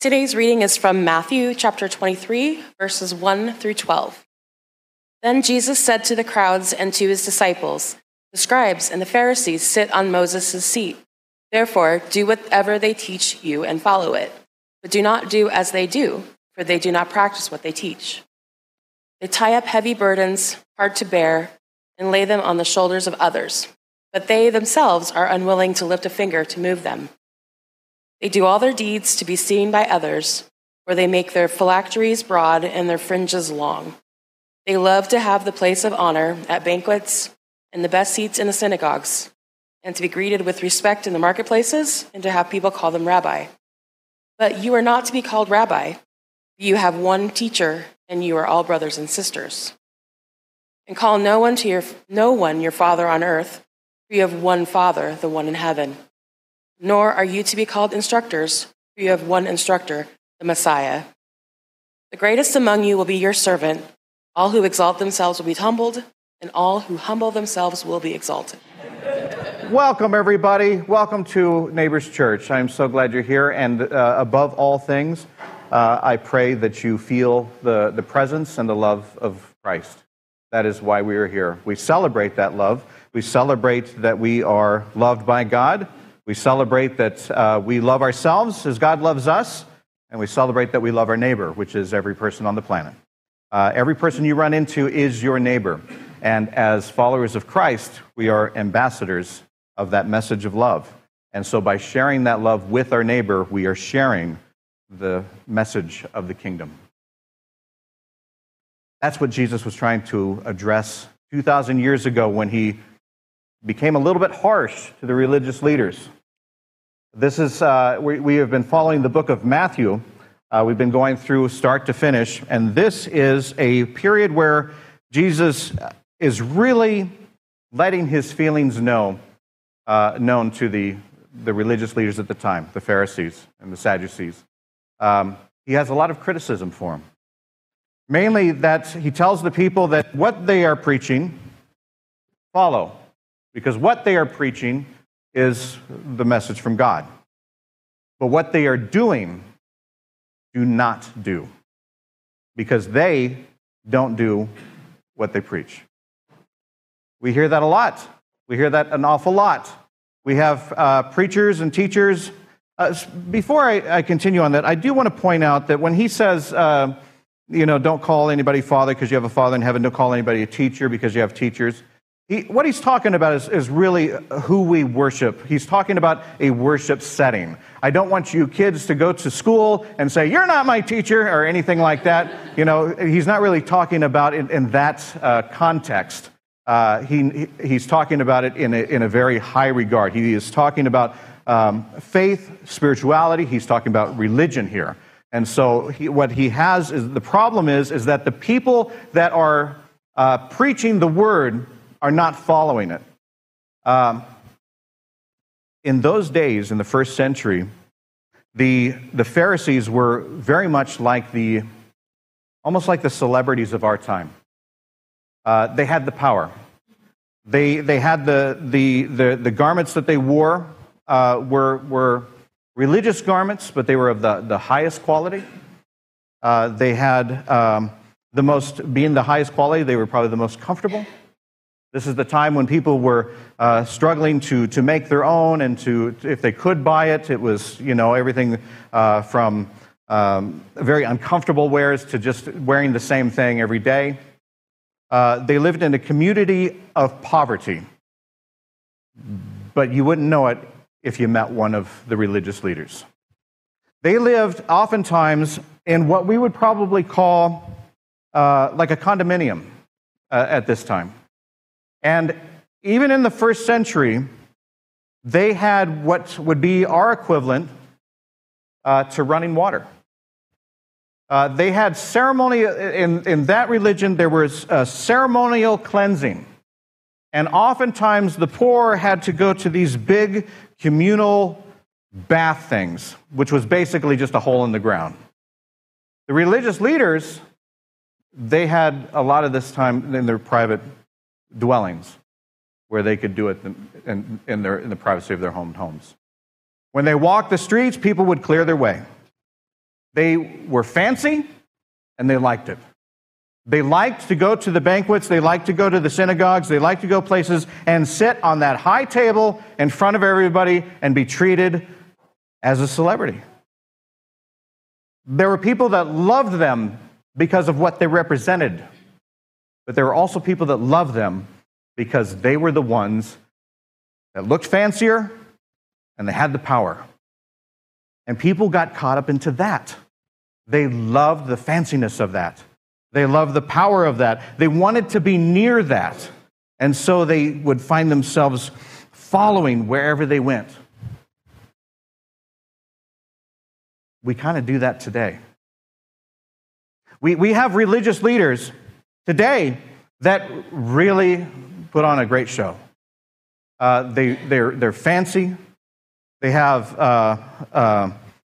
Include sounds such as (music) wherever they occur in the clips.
Today's reading is from Matthew chapter 23, verses 1 through 12. Then Jesus said to the crowds and to his disciples, The scribes and the Pharisees sit on Moses' seat. Therefore, do whatever they teach you and follow it. But do not do as they do, for they do not practice what they teach. They tie up heavy burdens, hard to bear, and lay them on the shoulders of others, but they themselves are unwilling to lift a finger to move them. They do all their deeds to be seen by others, or they make their phylacteries broad and their fringes long. They love to have the place of honor at banquets and the best seats in the synagogues, and to be greeted with respect in the marketplaces, and to have people call them rabbi. But you are not to be called rabbi. You have one teacher, and you are all brothers and sisters. And call no one to your no one your father on earth, for you have one father, the one in heaven. Nor are you to be called instructors, for you have one instructor, the Messiah. The greatest among you will be your servant. All who exalt themselves will be humbled, and all who humble themselves will be exalted. Welcome, everybody. Welcome to Neighbors Church. I'm so glad you're here. And uh, above all things, uh, I pray that you feel the, the presence and the love of Christ. That is why we are here. We celebrate that love. We celebrate that we are loved by God. We celebrate that uh, we love ourselves as God loves us. And we celebrate that we love our neighbor, which is every person on the planet. Uh, every person you run into is your neighbor. And as followers of Christ, we are ambassadors of that message of love. And so by sharing that love with our neighbor, we are sharing the message of the kingdom. That's what Jesus was trying to address 2,000 years ago when he became a little bit harsh to the religious leaders. This is, uh, we, we, have been following the book of Matthew. Uh, we've been going through start to finish, and this is a period where Jesus is really letting his feelings know, uh, known to the, the religious leaders at the time, the Pharisees and the Sadducees. Um, he has a lot of criticism for them. Mainly that he tells the people that what they are preaching, follow. Because what they are preaching is the message from God. But what they are doing, do not do. Because they don't do what they preach. We hear that a lot. We hear that an awful lot. We have uh, preachers and teachers. Uh, before I, I, continue on that, I do want to point out that when he says, uh, you know, don't call anybody father because you have a father in heaven, don't call anybody a teacher because you have teachers. He, what he's talking about is, is really who we worship. He's talking about a worship setting. I don't want you kids to go to school and say, You're not my teacher, or anything like that. You know, he's not really talking about it in that uh, context. Uh, he, he's talking about it in a, in a very high regard. He is talking about um, faith, spirituality. He's talking about religion here. And so, he, what he has is the problem is, is that the people that are uh, preaching the word are not following it. Um, in those days, in the first century, the, the Pharisees were very much like the, almost like the celebrities of our time. Uh, they had the power. They, they had the, the, the, the garments that they wore uh, were, were religious garments, but they were of the, the highest quality. Uh, they had um, the most, being the highest quality, they were probably the most comfortable. This is the time when people were uh, struggling to, to make their own, and to, if they could buy it, it was, you know, everything uh, from um, very uncomfortable wares to just wearing the same thing every day. Uh, they lived in a community of poverty, but you wouldn't know it if you met one of the religious leaders. They lived oftentimes in what we would probably call uh, like a condominium uh, at this time. And even in the first century, they had what would be our equivalent uh, to running water. Uh, they had ceremony, in, in that religion, there was ceremonial cleansing. And oftentimes the poor had to go to these big communal bath things, which was basically just a hole in the ground. The religious leaders, they had a lot of this time in their private dwellings where they could do it in, in, their, in the privacy of their home homes. When they walked the streets, people would clear their way. They were fancy and they liked it. They liked to go to the banquets, they liked to go to the synagogues, they liked to go places and sit on that high table in front of everybody and be treated as a celebrity. There were people that loved them because of what they represented, but there were also people that loved them because they were the ones that looked fancier and they had the power. And people got caught up into that. They loved the fanciness of that. They loved the power of that. They wanted to be near that. And so they would find themselves following wherever they went. We kind of do that today. We, we have religious leaders today that really put on a great show. Uh, they, they're, they're fancy. They have uh, uh,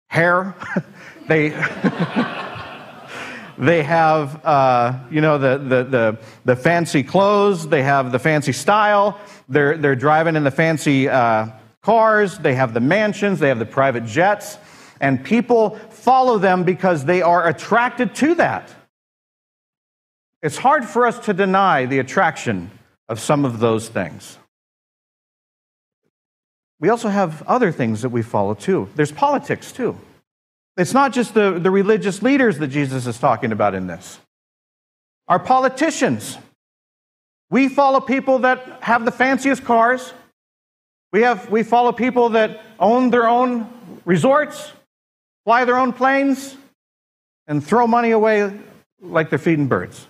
hair. (laughs) they, (laughs) they have, uh, you know, the, the, the, the, fancy clothes. They have the fancy style. They're, they're driving in the fancy uh, cars. They have the mansions. They have the private jets. And people follow them because they are attracted to that. It's hard for us to deny the attraction of some of those things. We also have other things that we follow too. There's politics too. It's not just the, the religious leaders that Jesus is talking about in this. Our politicians. We follow people that have the fanciest cars. We, have, we follow people that own their own resorts, fly their own planes, and throw money away like they're feeding birds.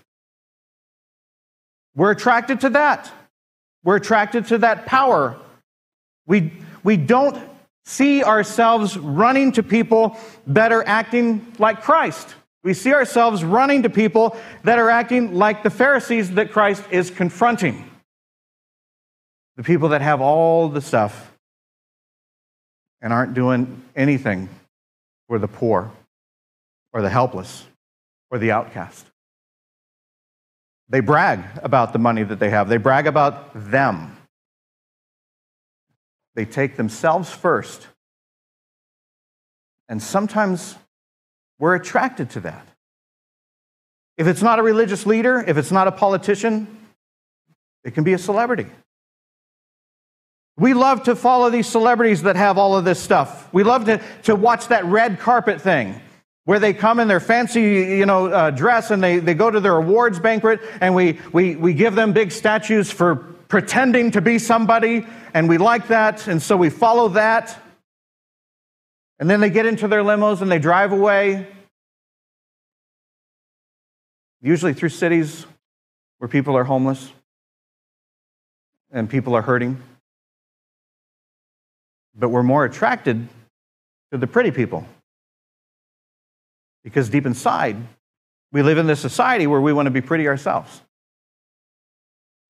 We're attracted to that. We're attracted to that power. We, we don't see ourselves running to people that are acting like Christ. We see ourselves running to people that are acting like the Pharisees that Christ is confronting. The people that have all the stuff and aren't doing anything for the poor or the helpless or the outcast. They brag about the money that they have, they brag about them. They take themselves first. And sometimes we're attracted to that. If it's not a religious leader, if it's not a politician, it can be a celebrity. We love to follow these celebrities that have all of this stuff. We love to, to watch that red carpet thing where they come in their fancy you know, uh, dress and they, they go to their awards banquet and we, we, we give them big statues for pretending to be somebody and we like that and so we follow that. And then they get into their limos and they drive away, usually through cities where people are homeless and people are hurting. But we're more attracted to the pretty people because deep inside, we live in this society where we want to be pretty ourselves.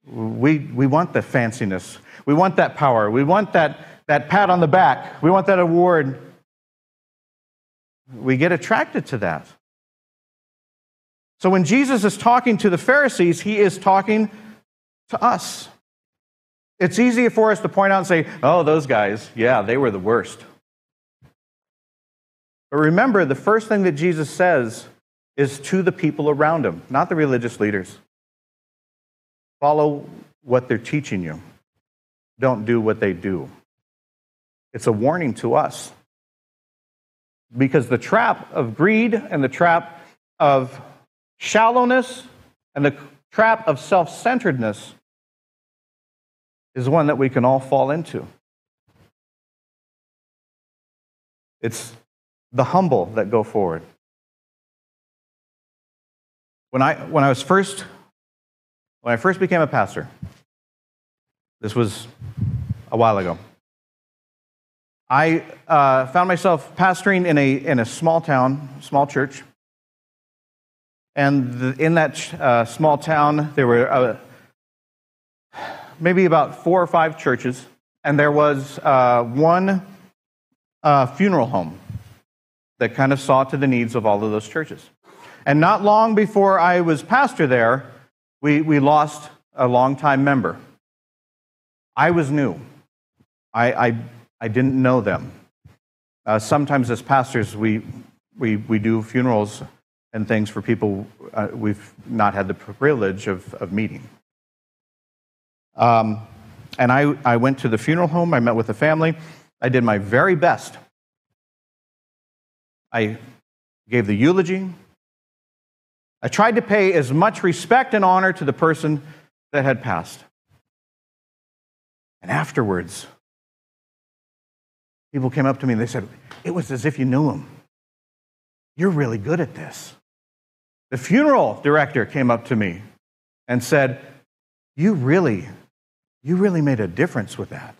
We, we want the fanciness. We want that power. We want that, that pat on the back. We want that award. We get attracted to that. So when Jesus is talking to the Pharisees, he is talking to us. It's easy for us to point out and say, oh, those guys, yeah, they were the worst. But remember, the first thing that Jesus says is to the people around him, not the religious leaders. Follow what they're teaching you, don't do what they do. It's a warning to us. Because the trap of greed and the trap of shallowness and the trap of self centeredness is one that we can all fall into. It's the humble that go forward. When I, when I was first, when I first became a pastor, this was a while ago, I uh, found myself pastoring in a, in a small town, small church. And the, in that uh, small town, there were uh, maybe about four or five churches, and there was uh, one uh, funeral home that kind of saw to the needs of all of those churches. And not long before I was pastor there, we, we lost a longtime member. I was new. I, I, I didn't know them. Uh, sometimes as pastors, we, we, we do funerals and things for people uh, we've not had the privilege of, of meeting. Um, and I, I went to the funeral home, I met with the family, I did my very best. I gave the eulogy. I tried to pay as much respect and honor to the person that had passed. And afterwards, people came up to me and they said, It was as if you knew him. You're really good at this. The funeral director came up to me and said, You really, you really made a difference with that.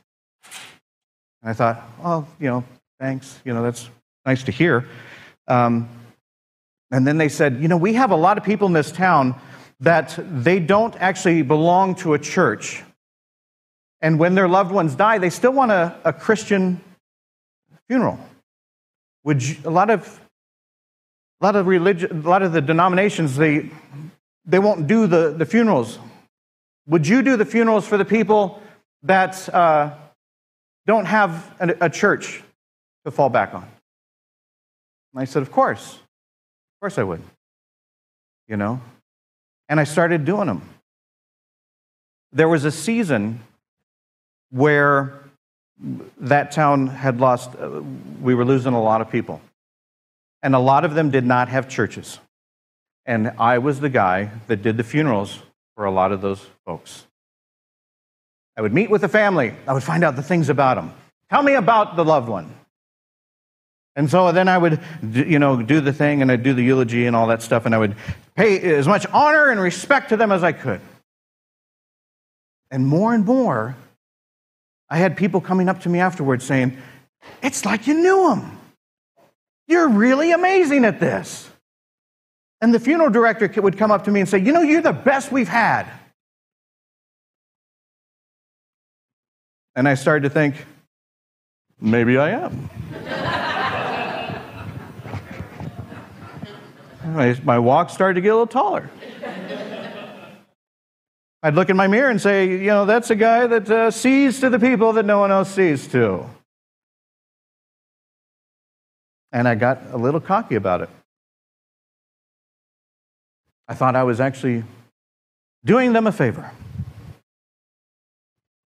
And I thought, Oh, you know, thanks. You know, that's nice to hear. Um, and then they said, You know, we have a lot of people in this town that they don't actually belong to a church. And when their loved ones die, they still want a, a Christian funeral. Would you, a lot of a lot of religion, a lot of the denominations, they, they won't do the, the funerals. Would you do the funerals for the people that uh, don't have a, a church to fall back on? And I said, Of course. Of course I would. You know? And I started doing them. There was a season where that town had lost, uh, we were losing a lot of people. And a lot of them did not have churches. And I was the guy that did the funerals for a lot of those folks. I would meet with the family. I would find out the things about them. Tell me about the loved one. And so then I would, you know, do the thing and I'd do the eulogy and all that stuff, and I would pay as much honor and respect to them as I could. And more and more, I had people coming up to me afterwards saying, It's like you knew him. You're really amazing at this. And the funeral director would come up to me and say, You know, you're the best we've had. And I started to think, maybe I am. My, my walk started to get a little taller. I'd look in my mirror and say, you know, that's a guy that uh, sees to the people that no one else sees to. And I got a little cocky about it. I thought I was actually doing them a favor.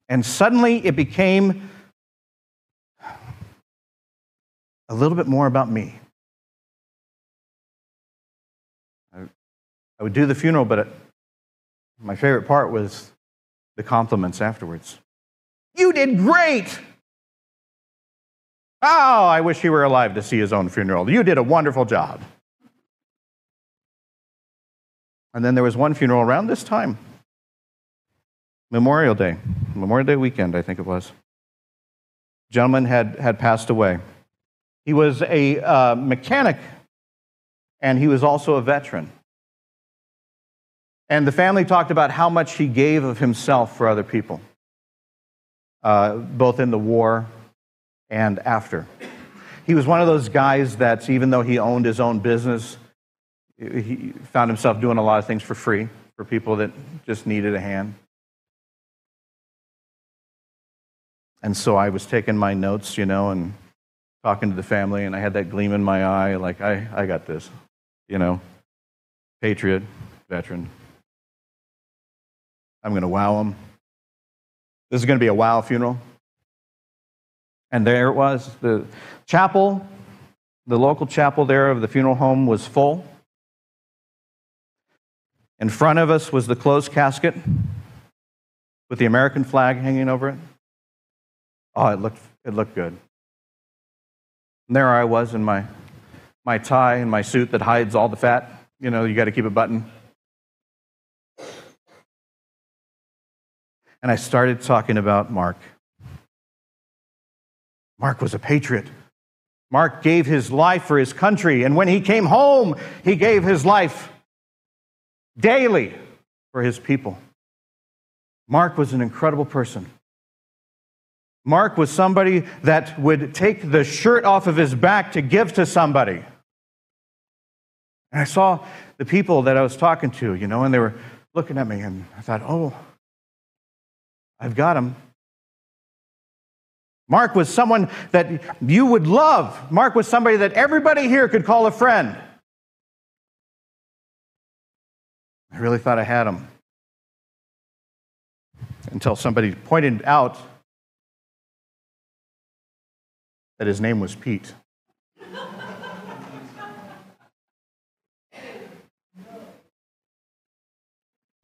And suddenly it became a little bit more about me. I would do the funeral, but my favorite part was the compliments afterwards. You did great! Oh, I wish he were alive to see his own funeral. You did a wonderful job. And then there was one funeral around this time Memorial Day, Memorial Day weekend, I think it was. Gentleman had, had passed away. He was a uh, mechanic and he was also a veteran. And the family talked about how much he gave of himself for other people, uh, both in the war and after. He was one of those guys that, even though he owned his own business, he found himself doing a lot of things for free for people that just needed a hand. And so I was taking my notes, you know, and talking to the family, and I had that gleam in my eye like, I, I got this, you know, patriot, veteran. I'm going to wow them. This is going to be a wow funeral. And there it was. The chapel, the local chapel there of the funeral home was full. In front of us was the closed casket with the American flag hanging over it. Oh, it looked, it looked good. And there I was in my, my tie and my suit that hides all the fat. You know, you got to keep it buttoned. And I started talking about Mark. Mark was a patriot. Mark gave his life for his country, and when he came home, he gave his life daily for his people. Mark was an incredible person. Mark was somebody that would take the shirt off of his back to give to somebody. And I saw the people that I was talking to, you know, and they were looking at me, and I thought, oh, I've got him. Mark was someone that you would love. Mark was somebody that everybody here could call a friend. I really thought I had him until somebody pointed out that his name was Pete.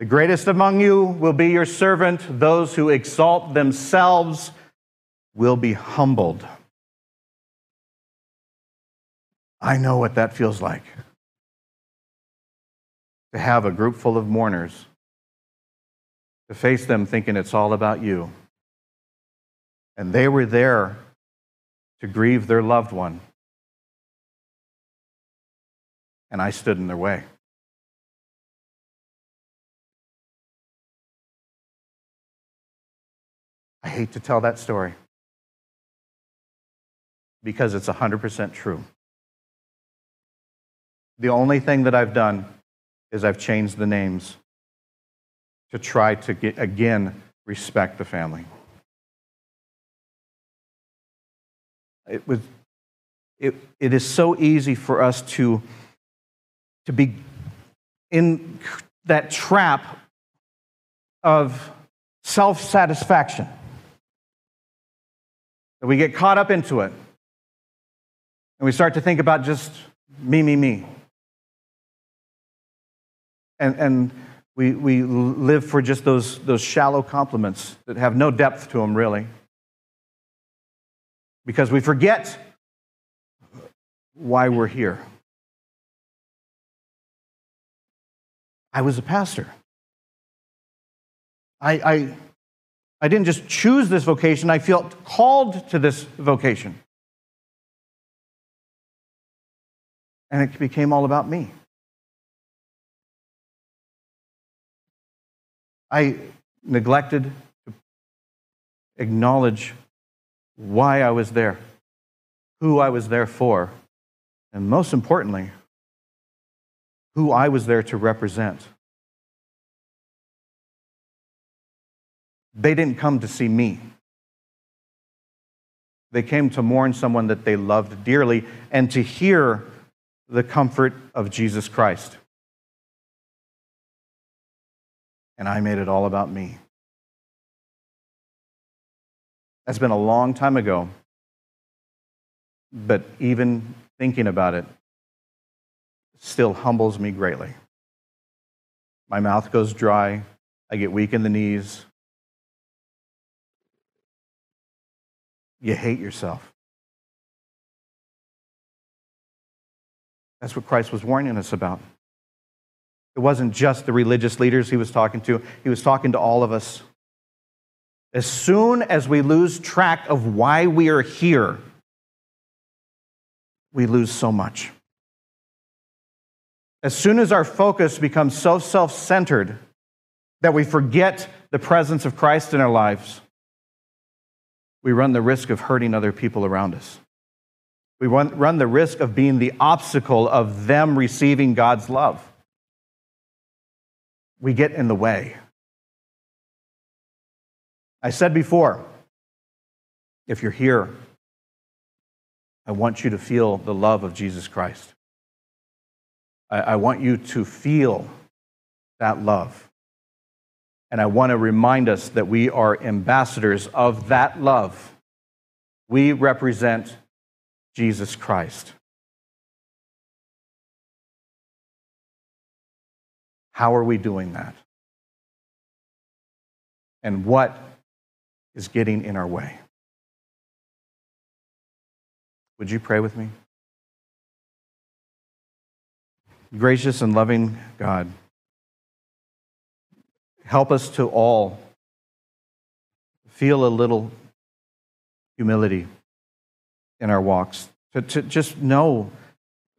The greatest among you will be your servant. Those who exalt themselves will be humbled. I know what that feels like to have a group full of mourners, to face them thinking it's all about you. And they were there to grieve their loved one. And I stood in their way. I hate to tell that story because it's 100% true. The only thing that I've done is I've changed the names to try to get, again respect the family. It, was, it, it is so easy for us to, to be in that trap of self satisfaction. That we get caught up into it. And we start to think about just me, me, me. And, and we, we live for just those, those shallow compliments that have no depth to them, really. Because we forget why we're here. I was a pastor. I, I, I didn't just choose this vocation, I felt called to this vocation. And it became all about me. I neglected to acknowledge why I was there, who I was there for, and most importantly, who I was there to represent. They didn't come to see me. They came to mourn someone that they loved dearly and to hear the comfort of Jesus Christ. And I made it all about me. That's been a long time ago. But even thinking about it still humbles me greatly. My mouth goes dry. I get weak in the knees. You hate yourself. That's what Christ was warning us about. It wasn't just the religious leaders he was talking to, he was talking to all of us. As soon as we lose track of why we are here, we lose so much. As soon as our focus becomes so self centered that we forget the presence of Christ in our lives, we run the risk of hurting other people around us. We run the risk of being the obstacle of them receiving God's love. We get in the way. I said before, if you're here, I want you to feel the love of Jesus Christ. I, I want you to feel that love. And I want to remind us that we are ambassadors of that love. We represent Jesus Christ. How are we doing that? And what is getting in our way? Would you pray with me? Gracious and loving God, help us to all feel a little humility in our walks, to, to just know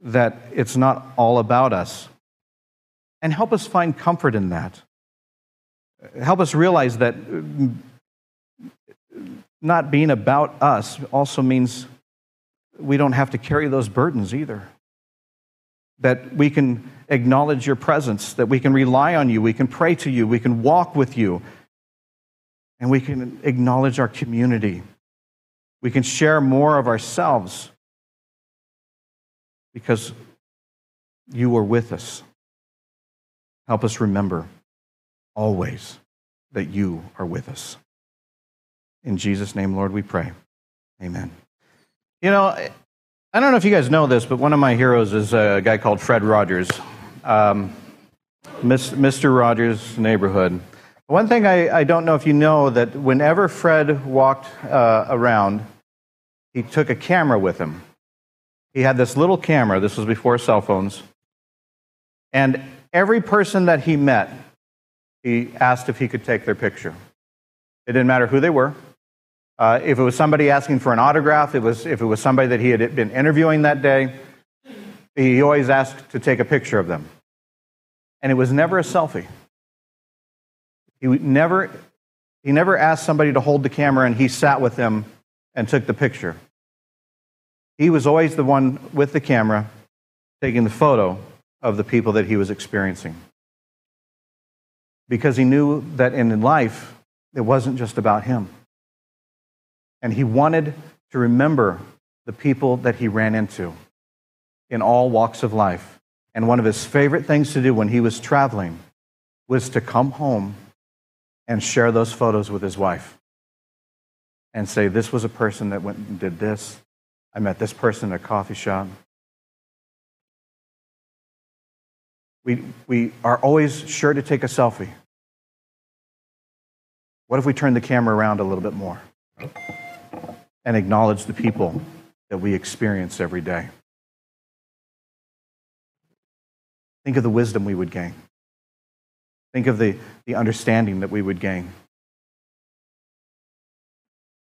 that it's not all about us. And help us find comfort in that. Help us realize that not being about us also means we don't have to carry those burdens either. That we can acknowledge your presence, that we can rely on you, we can pray to you, we can walk with you, and we can acknowledge our community We can share more of ourselves because you were with us. Help us remember always that you are with us. In Jesus' name, Lord, we pray. Amen. You know, I don't know if you guys know this, but one of my heroes is a guy called Fred Rogers, um, Mr. Rogers' neighborhood. One thing I, I, don't know if you know that whenever Fred walked uh, around, he took a camera with him. He had this little camera, this was before cell phones, and every person that he met, he asked if he could take their picture. It didn't matter who they were, uh, if it was somebody asking for an autograph, it was, if it was somebody that he had been interviewing that day, he always asked to take a picture of them. And it was never a selfie. He never, he never asked somebody to hold the camera and he sat with them and took the picture. He was always the one with the camera taking the photo of the people that he was experiencing. Because he knew that in life, it wasn't just about him. And he wanted to remember the people that he ran into in all walks of life. And one of his favorite things to do when he was traveling was to come home and share those photos with his wife and say, This was a person that went and did this. I met this person at a coffee shop. We, we are always sure to take a selfie. What if we turn the camera around a little bit more? and acknowledge the people that we experience every day. Think of the wisdom we would gain. Think of the, the understanding that we would gain.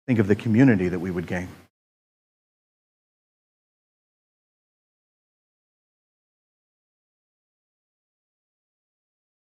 Think of the community that we would gain.